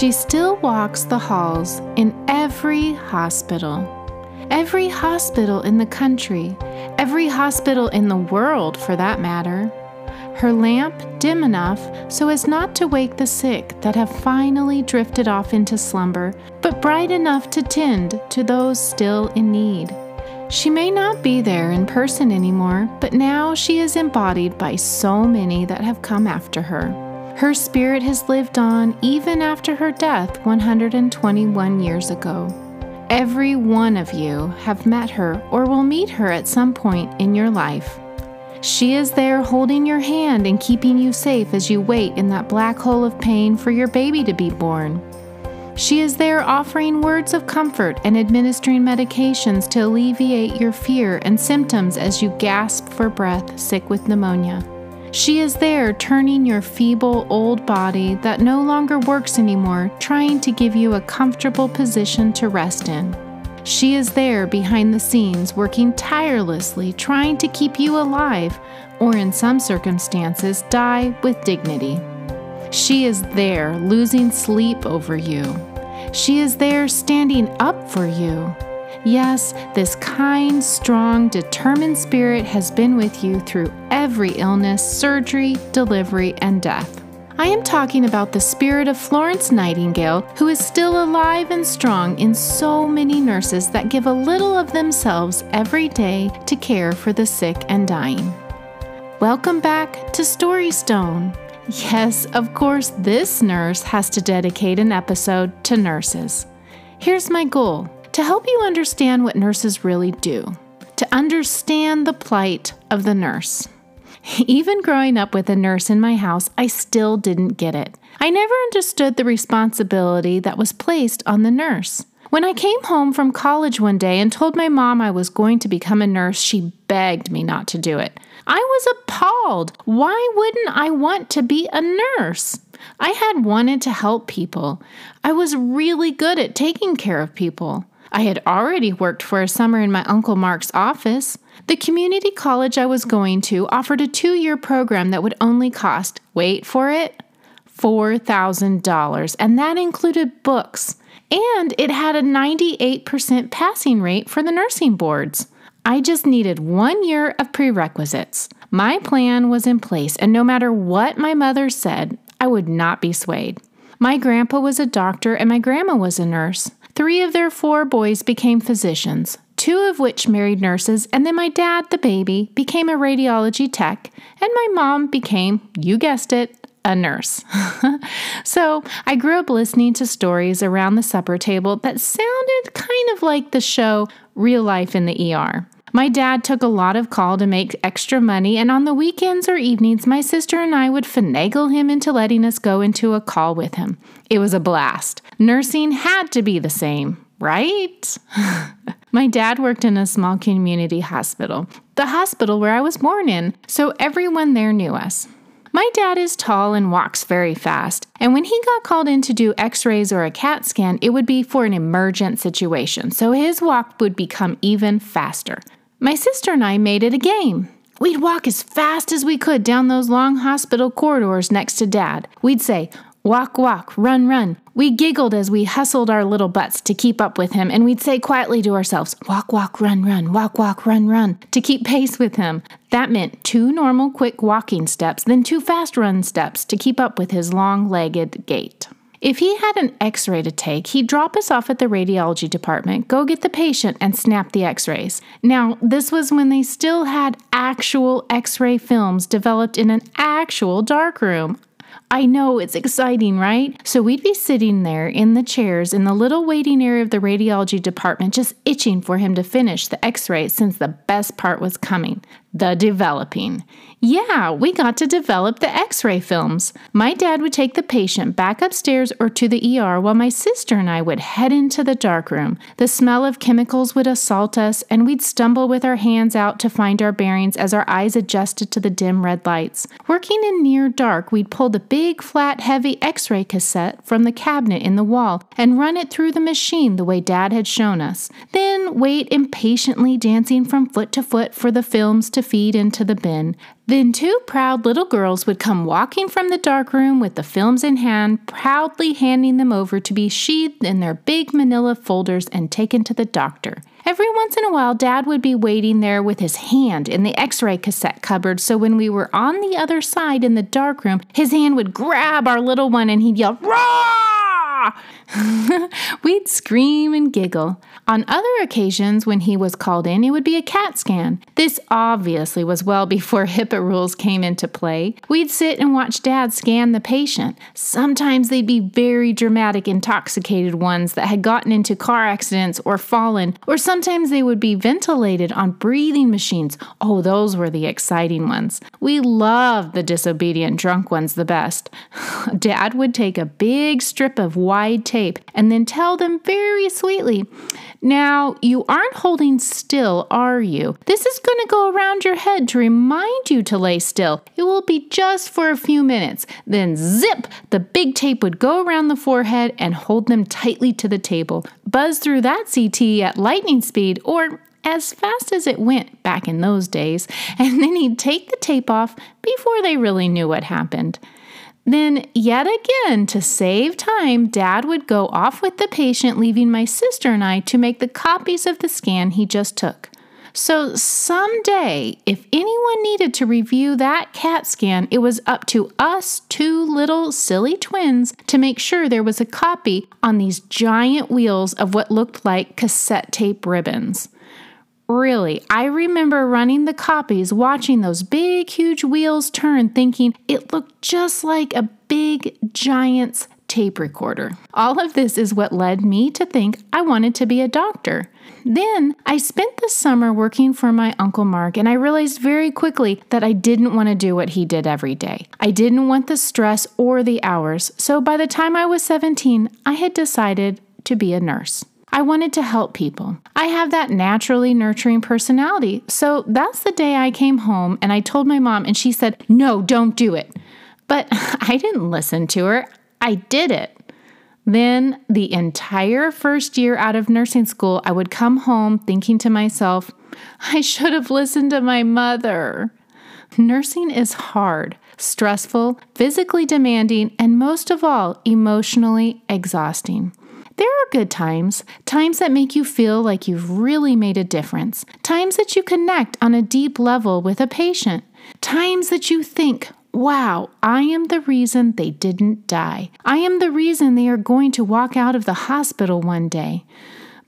She still walks the halls in every hospital. Every hospital in the country, every hospital in the world for that matter. Her lamp dim enough so as not to wake the sick that have finally drifted off into slumber, but bright enough to tend to those still in need. She may not be there in person anymore, but now she is embodied by so many that have come after her. Her spirit has lived on even after her death 121 years ago. Every one of you have met her or will meet her at some point in your life. She is there holding your hand and keeping you safe as you wait in that black hole of pain for your baby to be born. She is there offering words of comfort and administering medications to alleviate your fear and symptoms as you gasp for breath, sick with pneumonia. She is there turning your feeble old body that no longer works anymore, trying to give you a comfortable position to rest in. She is there behind the scenes, working tirelessly, trying to keep you alive, or in some circumstances, die with dignity. She is there losing sleep over you. She is there standing up for you. Yes, this kind, strong, determined spirit has been with you through every illness, surgery, delivery, and death. I am talking about the spirit of Florence Nightingale, who is still alive and strong in so many nurses that give a little of themselves every day to care for the sick and dying. Welcome back to Storystone. Yes, of course, this nurse has to dedicate an episode to nurses. Here's my goal to help you understand what nurses really do, to understand the plight of the nurse. Even growing up with a nurse in my house, I still didn't get it. I never understood the responsibility that was placed on the nurse. When I came home from college one day and told my mom I was going to become a nurse, she begged me not to do it. I was appalled. Why wouldn't I want to be a nurse? I had wanted to help people. I was really good at taking care of people. I had already worked for a summer in my Uncle Mark's office. The community college I was going to offered a two year program that would only cost, wait for it, $4,000, and that included books. And it had a 98% passing rate for the nursing boards. I just needed one year of prerequisites. My plan was in place, and no matter what my mother said, I would not be swayed. My grandpa was a doctor and my grandma was a nurse. Three of their four boys became physicians, two of which married nurses, and then my dad, the baby, became a radiology tech, and my mom became, you guessed it, a nurse. so I grew up listening to stories around the supper table that sounded kind of like the show Real Life in the ER. My dad took a lot of call to make extra money, and on the weekends or evenings, my sister and I would finagle him into letting us go into a call with him. It was a blast. Nursing had to be the same, right? my dad worked in a small community hospital, the hospital where I was born in, so everyone there knew us. My dad is tall and walks very fast, and when he got called in to do x rays or a CAT scan, it would be for an emergent situation, so his walk would become even faster. My sister and I made it a game. We'd walk as fast as we could down those long hospital corridors next to Dad. We'd say, Walk, walk, run, run. We giggled as we hustled our little butts to keep up with him, and we'd say quietly to ourselves, Walk, walk, run, run, walk, walk, run, run, to keep pace with him. That meant two normal, quick walking steps, then two fast run steps to keep up with his long legged gait. If he had an x ray to take, he'd drop us off at the radiology department, go get the patient, and snap the x rays. Now, this was when they still had actual x ray films developed in an actual darkroom. I know it's exciting, right? So we'd be sitting there in the chairs in the little waiting area of the radiology department, just itching for him to finish the x ray since the best part was coming the developing. Yeah, we got to develop the x ray films. My dad would take the patient back upstairs or to the ER while my sister and I would head into the darkroom. The smell of chemicals would assault us, and we'd stumble with our hands out to find our bearings as our eyes adjusted to the dim red lights. Working in near dark, we'd pull the big, flat, heavy x ray cassette from the cabinet in the wall and run it through the machine the way Dad had shown us. Then wait impatiently, dancing from foot to foot for the films to feed into the bin. Then two proud little girls would come walking from the darkroom with the films in hand, proudly handing them over to be sheathed in their big manila folders and taken to the doctor. Every once in a while, Dad would be waiting there with his hand in the x ray cassette cupboard, so when we were on the other side in the darkroom, his hand would grab our little one and he'd yell, Rah! We'd scream and giggle. On other occasions, when he was called in, it would be a CAT scan. This obviously was well before HIPAA rules came into play. We'd sit and watch Dad scan the patient. Sometimes they'd be very dramatic, intoxicated ones that had gotten into car accidents or fallen, or sometimes they would be ventilated on breathing machines. Oh, those were the exciting ones. We loved the disobedient drunk ones the best. Dad would take a big strip of wide tape and then tell them very sweetly, Now, you aren't holding still, are you? This is going to go around your head to remind you to lay still. It will be just for a few minutes. Then, zip, the big tape would go around the forehead and hold them tightly to the table. Buzz through that CT at lightning speed or as fast as it went back in those days, and then he'd take the tape off before they really knew what happened. Then, yet again, to save time, Dad would go off with the patient, leaving my sister and I to make the copies of the scan he just took. So, someday, if anyone needed to review that CAT scan, it was up to us two little silly twins to make sure there was a copy on these giant wheels of what looked like cassette tape ribbons. Really, I remember running the copies, watching those big, huge wheels turn, thinking it looked just like a big, giant's tape recorder. All of this is what led me to think I wanted to be a doctor. Then I spent the summer working for my Uncle Mark, and I realized very quickly that I didn't want to do what he did every day. I didn't want the stress or the hours, so by the time I was 17, I had decided to be a nurse. I wanted to help people. I have that naturally nurturing personality. So that's the day I came home and I told my mom, and she said, No, don't do it. But I didn't listen to her. I did it. Then, the entire first year out of nursing school, I would come home thinking to myself, I should have listened to my mother. Nursing is hard, stressful, physically demanding, and most of all, emotionally exhausting. There are good times, times that make you feel like you've really made a difference, times that you connect on a deep level with a patient, times that you think, Wow, I am the reason they didn't die. I am the reason they are going to walk out of the hospital one day.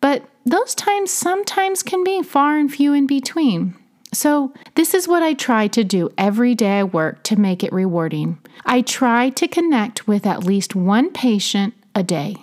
But those times sometimes can be far and few in between. So, this is what I try to do every day I work to make it rewarding. I try to connect with at least one patient a day.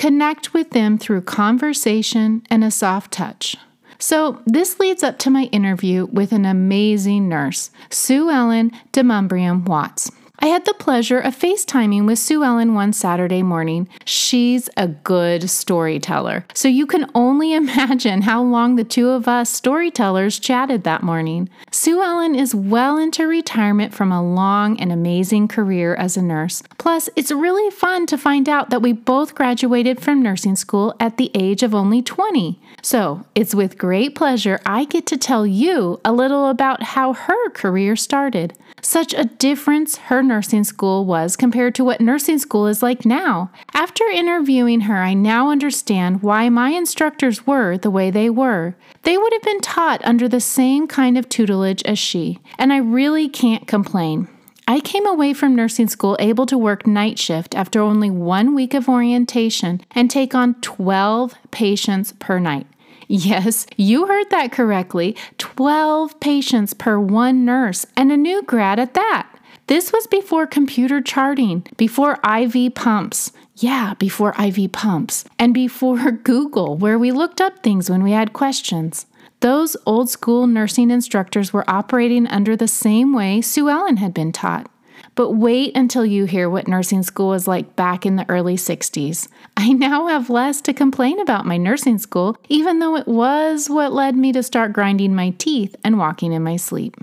Connect with them through conversation and a soft touch. So, this leads up to my interview with an amazing nurse, Sue Ellen Demonbreun Watts. I had the pleasure of FaceTiming with Sue Ellen one Saturday morning. She's a good storyteller, so you can only imagine how long the two of us storytellers chatted that morning. Sue Ellen is well into retirement from a long and amazing career as a nurse. Plus, it's really fun to find out that we both graduated from nursing school at the age of only 20. So, it's with great pleasure I get to tell you a little about how her career started. Such a difference her nursing school was compared to what nursing school is like now. After interviewing her, I now understand why my instructors were the way they were. They would have been taught under the same kind of tutelage as she, and I really can't complain. I came away from nursing school able to work night shift after only one week of orientation and take on 12 patients per night. Yes, you heard that correctly 12 patients per one nurse, and a new grad at that. This was before computer charting, before IV pumps. Yeah, before IV pumps, and before Google, where we looked up things when we had questions. Those old school nursing instructors were operating under the same way Sue Ellen had been taught. But wait until you hear what nursing school was like back in the early 60s. I now have less to complain about my nursing school, even though it was what led me to start grinding my teeth and walking in my sleep.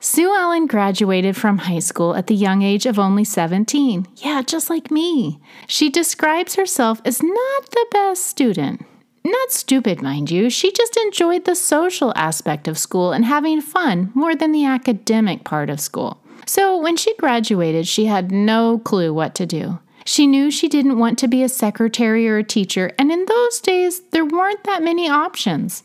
Sue Ellen graduated from high school at the young age of only 17. Yeah, just like me. She describes herself as not the best student. Not stupid, mind you, she just enjoyed the social aspect of school and having fun more than the academic part of school. So when she graduated, she had no clue what to do. She knew she didn't want to be a secretary or a teacher, and in those days, there weren't that many options.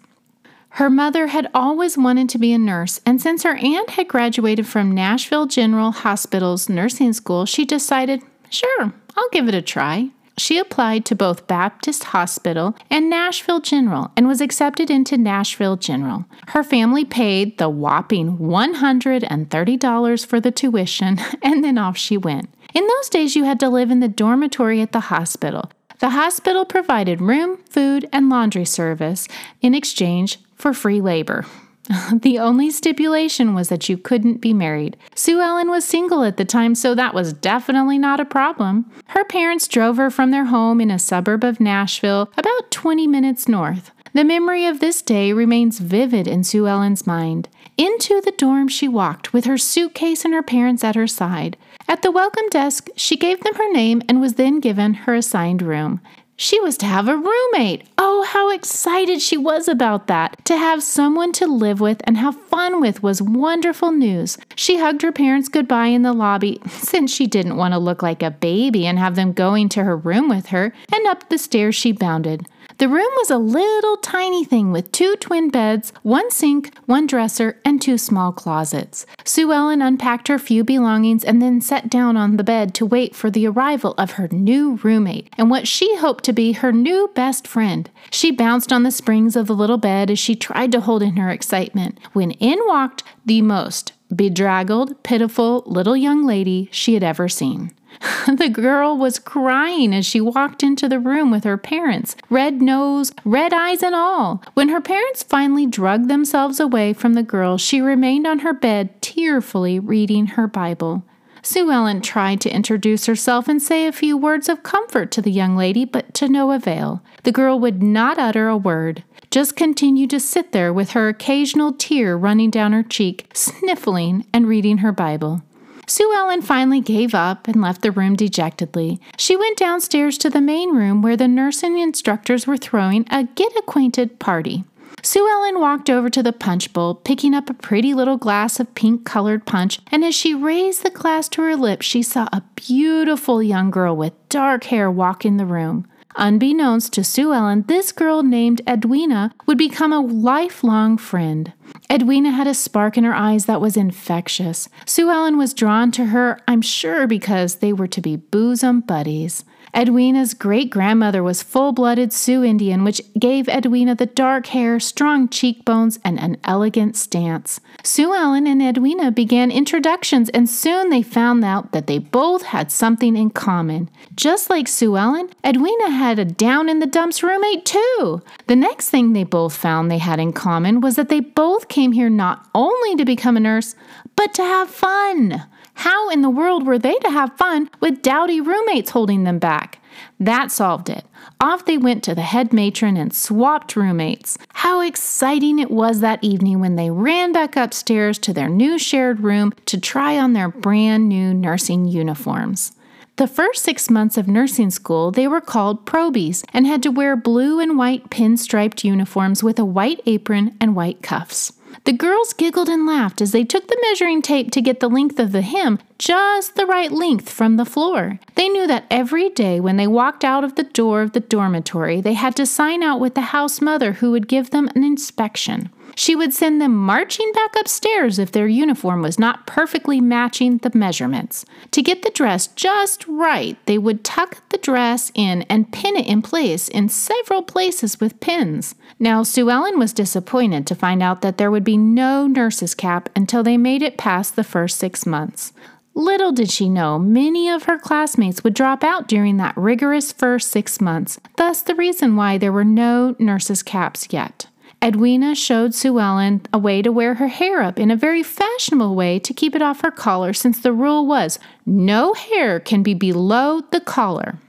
Her mother had always wanted to be a nurse, and since her aunt had graduated from Nashville General Hospital's nursing school, she decided, sure, I'll give it a try. She applied to both Baptist Hospital and Nashville General and was accepted into Nashville General. Her family paid the whopping $130 for the tuition, and then off she went. In those days, you had to live in the dormitory at the hospital. The hospital provided room, food, and laundry service in exchange for free labor. the only stipulation was that you couldn't be married. Sue Ellen was single at the time, so that was definitely not a problem. Her parents drove her from their home in a suburb of Nashville, about 20 minutes north. The memory of this day remains vivid in Sue Ellen's mind. Into the dorm she walked, with her suitcase and her parents at her side. At the welcome desk, she gave them her name and was then given her assigned room. She was to have a roommate. Oh, how excited she was about that. To have someone to live with and have fun with was wonderful news. She hugged her parents goodbye in the lobby, since she didn't want to look like a baby and have them going to her room with her, and up the stairs she bounded. The room was a little tiny thing with two twin beds, one sink, one dresser, and two small closets. Sue Ellen unpacked her few belongings and then sat down on the bed to wait for the arrival of her new roommate and what she hoped to be her new best friend. She bounced on the springs of the little bed as she tried to hold in her excitement when in walked the most bedraggled, pitiful little young lady she had ever seen. the girl was crying as she walked into the room with her parents, red nose, red eyes, and all. When her parents finally drugged themselves away from the girl, she remained on her bed, tearfully reading her Bible. Sue Ellen tried to introduce herself and say a few words of comfort to the young lady, but to no avail. The girl would not utter a word, just continued to sit there with her occasional tear running down her cheek, sniffling and reading her Bible. Sue Ellen finally gave up and left the room dejectedly. She went downstairs to the main room where the nursing instructors were throwing a get acquainted party. Sue Ellen walked over to the punch bowl, picking up a pretty little glass of pink colored punch, and as she raised the glass to her lips, she saw a beautiful young girl with dark hair walk in the room. Unbeknownst to Sue Ellen, this girl named Edwina would become a lifelong friend. Edwina had a spark in her eyes that was infectious. Sue Ellen was drawn to her, I'm sure, because they were to be bosom buddies. Edwina's great grandmother was full blooded Sioux Indian, which gave Edwina the dark hair, strong cheekbones, and an elegant stance. Sue Ellen and Edwina began introductions, and soon they found out that they both had something in common. Just like Sue Ellen, Edwina had a down in the dumps roommate, too. The next thing they both found they had in common was that they both came here not only to become a nurse, but to have fun. How in the world were they to have fun with dowdy roommates holding them back? That solved it. Off they went to the head matron and swapped roommates. How exciting it was that evening when they ran back upstairs to their new shared room to try on their brand new nursing uniforms. The first six months of nursing school, they were called probies and had to wear blue and white pinstriped uniforms with a white apron and white cuffs. The girls giggled and laughed as they took the measuring tape to get the length of the hem just the right length from the floor. They knew that every day when they walked out of the door of the dormitory, they had to sign out with the house mother who would give them an inspection. She would send them marching back upstairs if their uniform was not perfectly matching the measurements. To get the dress just right, they would tuck the dress in and pin it in place in several places with pins. Now, Sue Ellen was disappointed to find out that there would be no nurse's cap until they made it past the first six months. Little did she know, many of her classmates would drop out during that rigorous first six months, thus, the reason why there were no nurse's caps yet. Edwina showed Sue Ellen a way to wear her hair up in a very fashionable way to keep it off her collar, since the rule was no hair can be below the collar.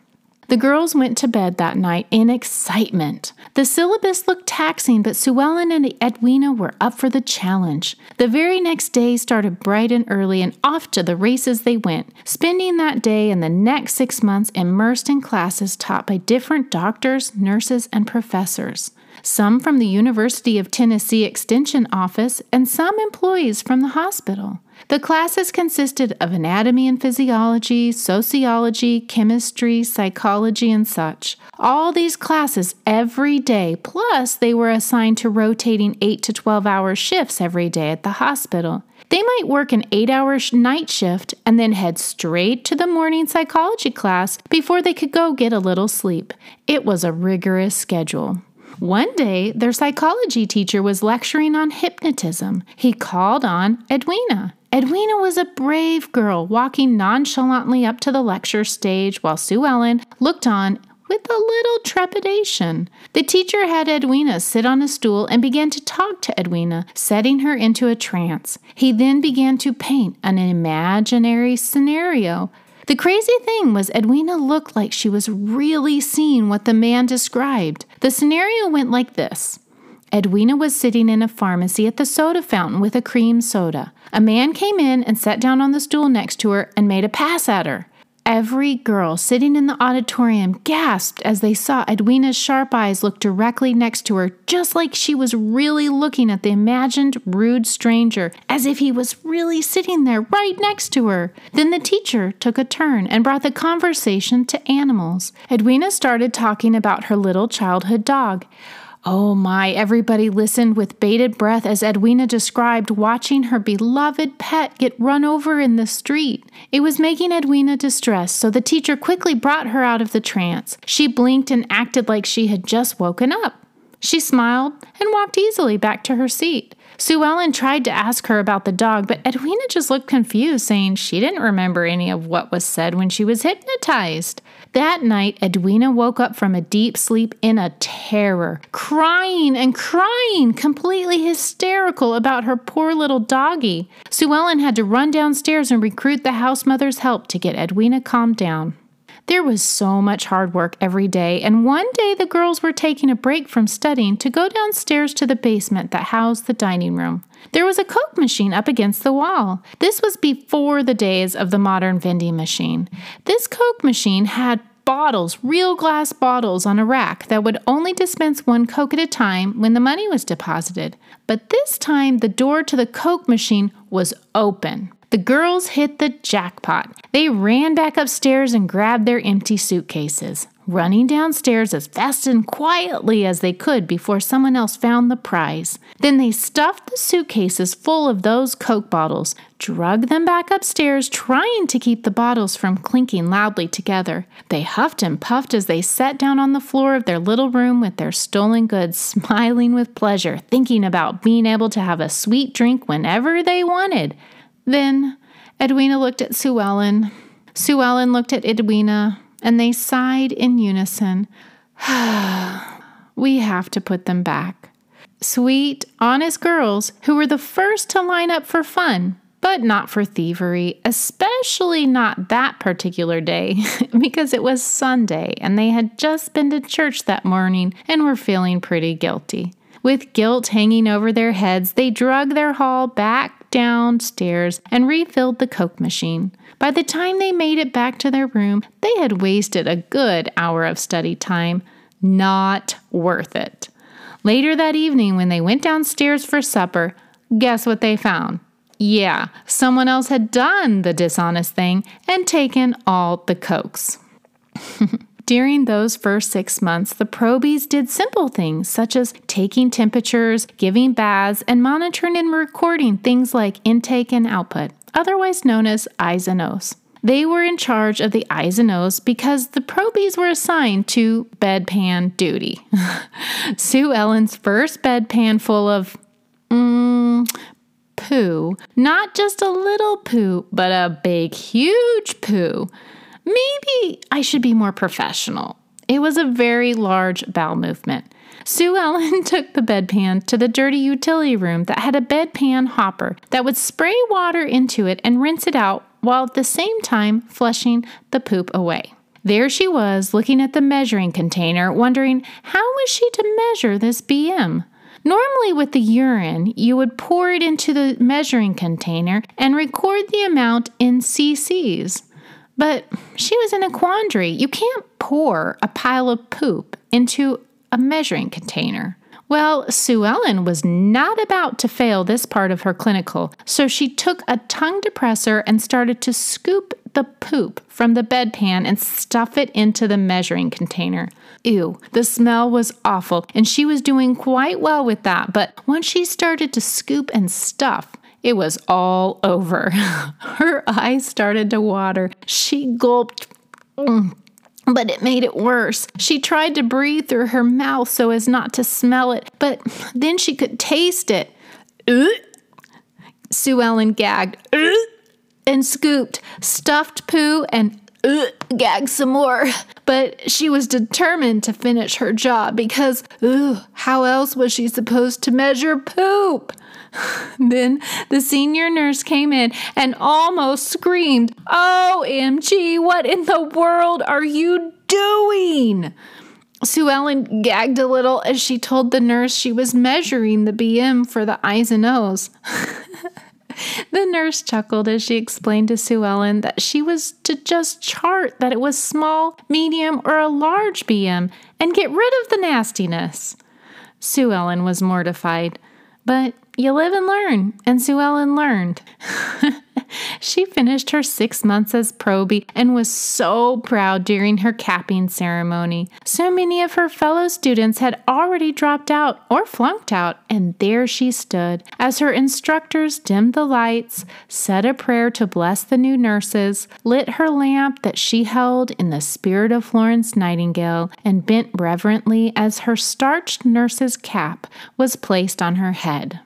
The girls went to bed that night in excitement. The syllabus looked taxing, but Sue Ellen and Edwina were up for the challenge. The very next day started bright and early, and off to the races they went, spending that day and the next six months immersed in classes taught by different doctors, nurses, and professors some from the University of Tennessee Extension Office, and some employees from the hospital. The classes consisted of anatomy and physiology, sociology, chemistry, psychology, and such. All these classes every day, plus they were assigned to rotating 8 to 12 hour shifts every day at the hospital. They might work an 8 hour night shift and then head straight to the morning psychology class before they could go get a little sleep. It was a rigorous schedule. One day, their psychology teacher was lecturing on hypnotism. He called on Edwina. Edwina was a brave girl, walking nonchalantly up to the lecture stage while Sue Ellen looked on with a little trepidation. The teacher had Edwina sit on a stool and began to talk to Edwina, setting her into a trance. He then began to paint an imaginary scenario. The crazy thing was, Edwina looked like she was really seeing what the man described. The scenario went like this Edwina was sitting in a pharmacy at the soda fountain with a cream soda. A man came in and sat down on the stool next to her and made a pass at her. Every girl sitting in the auditorium gasped as they saw Edwina's sharp eyes look directly next to her, just like she was really looking at the imagined rude stranger, as if he was really sitting there right next to her. Then the teacher took a turn and brought the conversation to animals. Edwina started talking about her little childhood dog. Oh my, everybody listened with bated breath as Edwina described watching her beloved pet get run over in the street. It was making Edwina distressed, so the teacher quickly brought her out of the trance. She blinked and acted like she had just woken up. She smiled and walked easily back to her seat. Sue Ellen tried to ask her about the dog, but Edwina just looked confused, saying she didn't remember any of what was said when she was hypnotized. That night, Edwina woke up from a deep sleep in a terror, crying and crying, completely hysterical about her poor little doggie. Sue Ellen had to run downstairs and recruit the house mother's help to get Edwina calmed down. There was so much hard work every day, and one day the girls were taking a break from studying to go downstairs to the basement that housed the dining room. There was a Coke machine up against the wall. This was before the days of the modern vending machine. This Coke machine had bottles, real glass bottles on a rack that would only dispense one Coke at a time when the money was deposited. But this time, the door to the Coke machine was open. The girls hit the jackpot. They ran back upstairs and grabbed their empty suitcases, running downstairs as fast and quietly as they could before someone else found the prize. Then they stuffed the suitcases full of those Coke bottles, drug them back upstairs, trying to keep the bottles from clinking loudly together. They huffed and puffed as they sat down on the floor of their little room with their stolen goods, smiling with pleasure, thinking about being able to have a sweet drink whenever they wanted. Then Edwina looked at Sue Ellen. Sue Ellen looked at Edwina, and they sighed in unison. we have to put them back. Sweet, honest girls who were the first to line up for fun, but not for thievery, especially not that particular day, because it was Sunday and they had just been to church that morning and were feeling pretty guilty. With guilt hanging over their heads, they drug their haul back downstairs and refilled the Coke machine. By the time they made it back to their room, they had wasted a good hour of study time. Not worth it. Later that evening, when they went downstairs for supper, guess what they found? Yeah, someone else had done the dishonest thing and taken all the Cokes. During those first six months, the probies did simple things such as taking temperatures, giving baths, and monitoring and recording things like intake and output, otherwise known as I's and O's. They were in charge of the I's and O's because the probies were assigned to bedpan duty. Sue Ellen's first bedpan full of mm, poo, not just a little poo, but a big, huge poo, Maybe I should be more professional. It was a very large bowel movement. Sue Ellen took the bedpan to the dirty utility room that had a bedpan hopper that would spray water into it and rinse it out while at the same time flushing the poop away. There she was, looking at the measuring container, wondering how was she to measure this BM? Normally, with the urine, you would pour it into the measuring container and record the amount in cc's. But she was in a quandary. You can't pour a pile of poop into a measuring container. Well, Sue Ellen was not about to fail this part of her clinical, so she took a tongue depressor and started to scoop the poop from the bedpan and stuff it into the measuring container. Ew, the smell was awful, and she was doing quite well with that. But once she started to scoop and stuff, it was all over. Her eyes started to water. She gulped. Mm, but it made it worse. She tried to breathe through her mouth so as not to smell it, but then she could taste it. Sue Ellen gagged and scooped, stuffed poo, and gagged some more. But she was determined to finish her job because, how else was she supposed to measure poop? then the senior nurse came in and almost screamed, OMG, what in the world are you doing? Sue Ellen gagged a little as she told the nurse she was measuring the BM for the I's and O's. the nurse chuckled as she explained to Sue Ellen that she was to just chart that it was small, medium, or a large BM and get rid of the nastiness. Sue Ellen was mortified, but you live and learn, and Sue Ellen learned. she finished her six months as probie and was so proud during her capping ceremony. So many of her fellow students had already dropped out or flunked out, and there she stood as her instructors dimmed the lights, said a prayer to bless the new nurses, lit her lamp that she held in the spirit of Florence Nightingale, and bent reverently as her starched nurse's cap was placed on her head.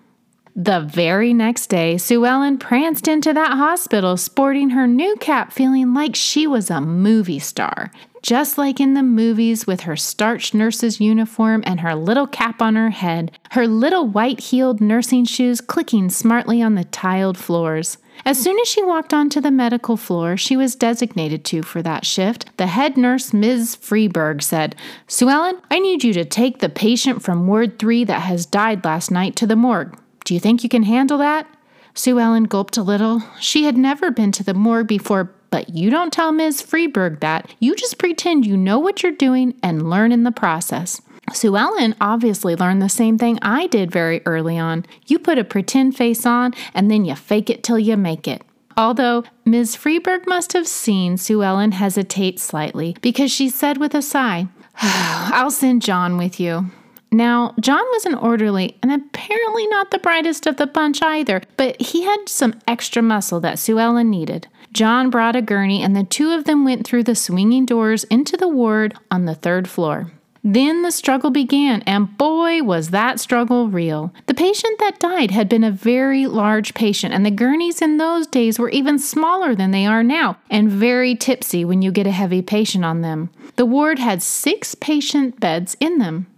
The very next day, Sue Ellen pranced into that hospital sporting her new cap, feeling like she was a movie star. Just like in the movies, with her starched nurse's uniform and her little cap on her head, her little white heeled nursing shoes clicking smartly on the tiled floors. As soon as she walked onto the medical floor she was designated to for that shift, the head nurse, Ms. Freeberg, said, Sue Ellen, I need you to take the patient from Ward 3 that has died last night to the morgue. Do you think you can handle that? Sue Ellen gulped a little. She had never been to the morgue before, but you don't tell Ms. Freeberg that. You just pretend you know what you're doing and learn in the process. Sue Ellen obviously learned the same thing I did very early on. You put a pretend face on and then you fake it till you make it. Although Ms. Freeberg must have seen Sue Ellen hesitate slightly because she said with a sigh, I'll send John with you. Now, John was an orderly and apparently not the brightest of the bunch either, but he had some extra muscle that Sue Ellen needed. John brought a gurney and the two of them went through the swinging doors into the ward on the third floor. Then the struggle began, and boy, was that struggle real. The patient that died had been a very large patient, and the gurneys in those days were even smaller than they are now, and very tipsy when you get a heavy patient on them. The ward had six patient beds in them.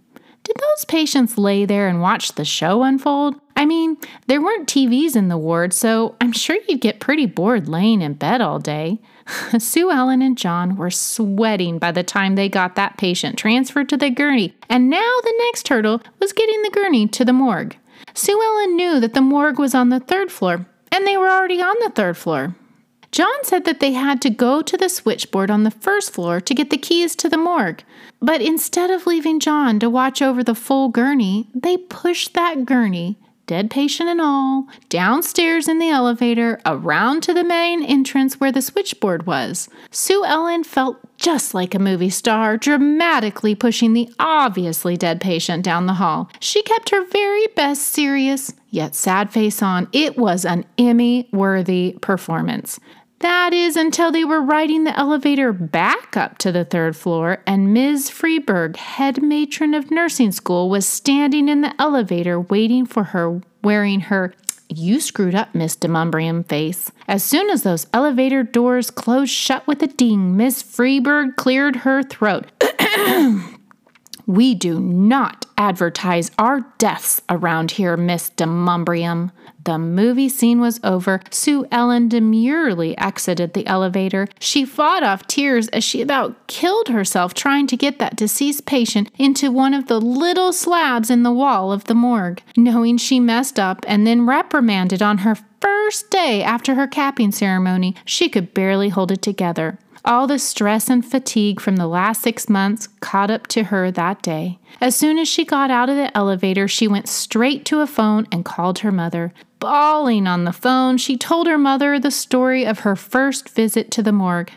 Did those patients lay there and watch the show unfold? I mean, there weren't TVs in the ward, so I'm sure you'd get pretty bored laying in bed all day. Sue Ellen and John were sweating by the time they got that patient transferred to the gurney, and now the next hurdle was getting the gurney to the morgue. Sue Ellen knew that the morgue was on the third floor, and they were already on the third floor. John said that they had to go to the switchboard on the first floor to get the keys to the morgue. But instead of leaving John to watch over the full gurney, they pushed that gurney, dead patient and all, downstairs in the elevator, around to the main entrance where the switchboard was. Sue Ellen felt just like a movie star, dramatically pushing the obviously dead patient down the hall. She kept her very best serious, yet sad face on. It was an Emmy worthy performance. That is until they were riding the elevator back up to the third floor, and Ms. Freeberg, head matron of nursing school, was standing in the elevator waiting for her, wearing her you screwed up, Miss Demonbreun face. As soon as those elevator doors closed shut with a ding, Miss Freeberg cleared her throat. we do not advertise our deaths around here, Miss Demonbreun. The movie scene was over. Sue Ellen demurely exited the elevator. She fought off tears as she about killed herself trying to get that deceased patient into one of the little slabs in the wall of the morgue, knowing she messed up and then reprimanded on her first day after her capping ceremony. She could barely hold it together. All the stress and fatigue from the last six months caught up to her that day. As soon as she got out of the elevator, she went straight to a phone and called her mother. Bawling on the phone, she told her mother the story of her first visit to the morgue.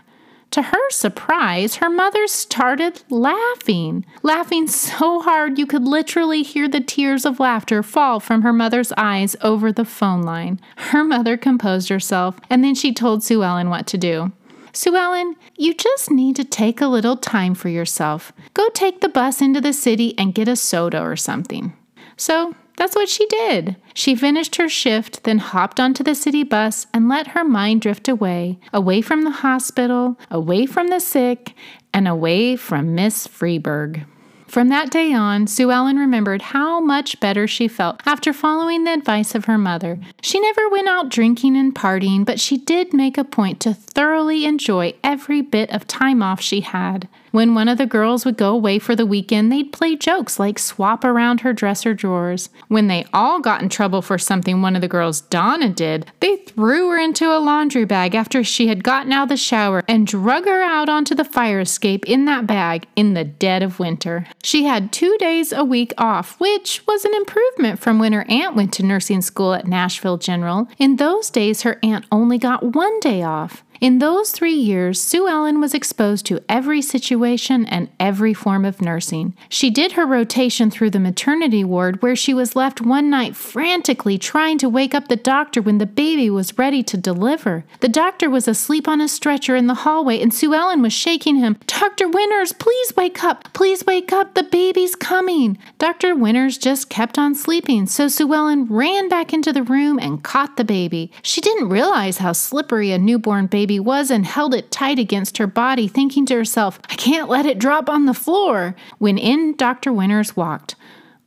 To her surprise, her mother started laughing, laughing so hard you could literally hear the tears of laughter fall from her mother's eyes over the phone line. Her mother composed herself, and then she told Sue Ellen what to do. Sue Ellen, you just need to take a little time for yourself. Go take the bus into the city and get a soda or something. So that's what she did. She finished her shift, then hopped onto the city bus and let her mind drift away, away from the hospital, away from the sick, and away from Miss Freeberg. From that day on, Sue Ellen remembered how much better she felt after following the advice of her mother. She never went out drinking and partying, but she did make a point to thoroughly enjoy every bit of time off she had. When one of the girls would go away for the weekend, they'd play jokes like swap around her dresser drawers. When they all got in trouble for something one of the girls, Donna, did, they threw her into a laundry bag after she had gotten out of the shower and drug her out onto the fire escape in that bag in the dead of winter. She had two days a week off, which was an improvement from when her aunt went to nursing school at Nashville General. In those days, her aunt only got one day off. In those three years, Sue Ellen was exposed to every situation and every form of nursing. She did her rotation through the maternity ward, where she was left one night frantically trying to wake up the doctor when the baby was ready to deliver. The doctor was asleep on a stretcher in the hallway, and Sue Ellen was shaking him. Dr. Winters, please wake up! Please wake up! The baby's coming! Dr. Winters just kept on sleeping, so Sue Ellen ran back into the room and caught the baby. She didn't realize how slippery a newborn baby baby was and held it tight against her body, thinking to herself, I can't let it drop on the floor, when in Dr. Winters walked.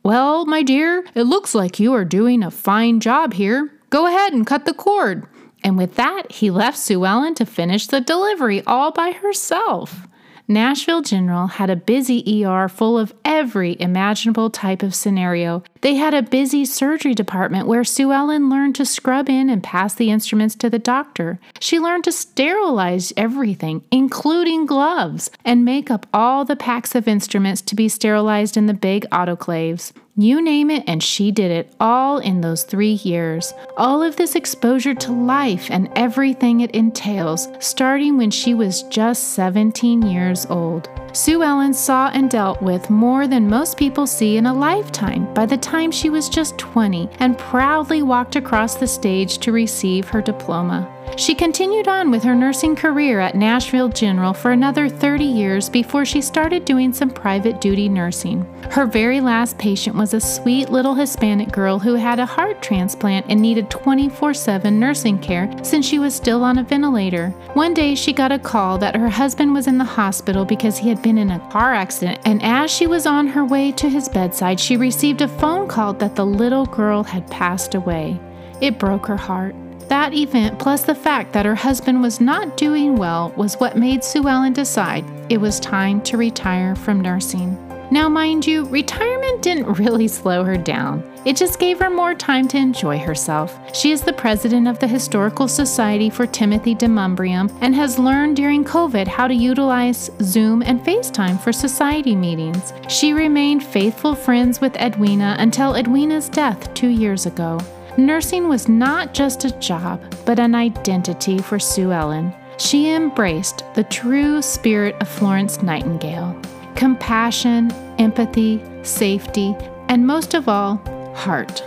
Well, my dear, it looks like you are doing a fine job here. Go ahead and cut the cord. And with that, he left Sue Ellen to finish the delivery all by herself. Nashville General had a busy ER full of every imaginable type of scenario. They had a busy surgery department where Sue Ellen learned to scrub in and pass the instruments to the doctor. She learned to sterilize everything, including gloves, and make up all the packs of instruments to be sterilized in the big autoclaves. You name it, and she did it all in those three years. All of this exposure to life and everything it entails, starting when she was just 17 years old. Sue Ellen saw and dealt with more than most people see in a lifetime by the time she was just 20 and proudly walked across the stage to receive her diploma. She continued on with her nursing career at Nashville General for another 30 years before she started doing some private duty nursing. Her very last patient was a sweet little Hispanic girl who had a heart transplant and needed 24 7 nursing care since she was still on a ventilator. One day she got a call that her husband was in the hospital because he had been in a car accident, and as she was on her way to his bedside, she received a phone call that the little girl had passed away. It broke her heart. That event, plus the fact that her husband was not doing well, was what made Sue Ellen decide it was time to retire from nursing. Now, mind you, retirement didn't really slow her down. It just gave her more time to enjoy herself. She is the president of the Historical Society for Timothy Demonbreun and has learned during COVID how to utilize Zoom and FaceTime for society meetings. She remained faithful friends with Edwina until Edwina's death two years ago. Nursing was not just a job, but an identity for Sue Ellen. She embraced the true spirit of Florence Nightingale compassion, empathy, safety, and most of all, heart.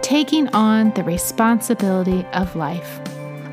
Taking on the responsibility of life.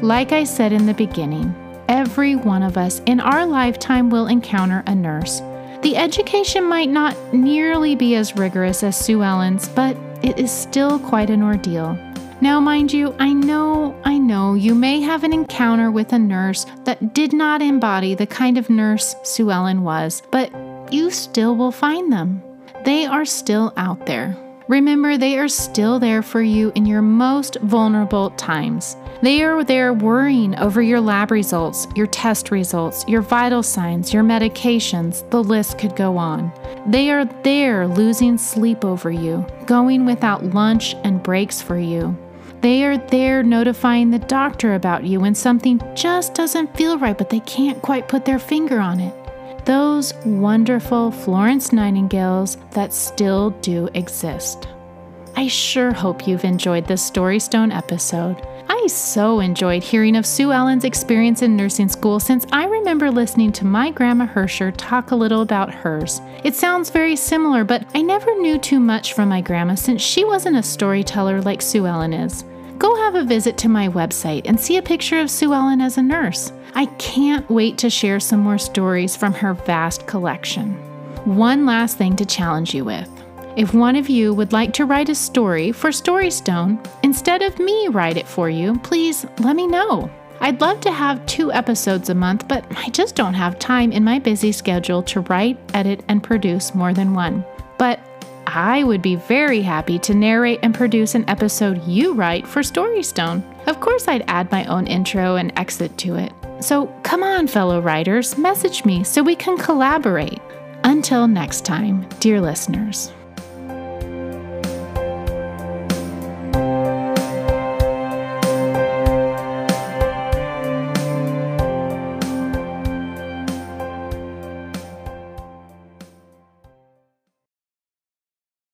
Like I said in the beginning, every one of us in our lifetime will encounter a nurse. The education might not nearly be as rigorous as Sue Ellen's, but it is still quite an ordeal. Now, mind you, I know, I know you may have an encounter with a nurse that did not embody the kind of nurse Sue Ellen was, but you still will find them. they are still out there. Remember, they are still there for you in your most vulnerable times. They are there worrying over your lab results, your test results, your vital signs, your medications. The list could go on. They are there losing sleep over you, going without lunch and breaks for you. They are there notifying the doctor about you when something just doesn't feel right, but they can't quite put their finger on it. Those wonderful Florence Nightingales that still do exist. I sure hope you've enjoyed this Storystone episode. I so enjoyed hearing of Sue Ellen's experience in nursing school since I remember listening to my grandma Hersher talk a little about hers. It sounds very similar, but I never knew too much from my grandma since she wasn't a storyteller like Sue Ellen is. Go have a visit to my website and see a picture of Sue Ellen as a nurse. I can't wait to share some more stories from her vast collection. One last thing to challenge you with. If one of you would like to write a story for Storystone, instead of me write it for you, please let me know. I'd love to have two episodes a month, but I just don't have time in my busy schedule to write, edit, and produce more than one. But I would be very happy to narrate and produce an episode you write for Storystone. Of course, I'd add my own intro and exit to it. So come on, fellow writers, message me so we can collaborate. Until next time, dear listeners.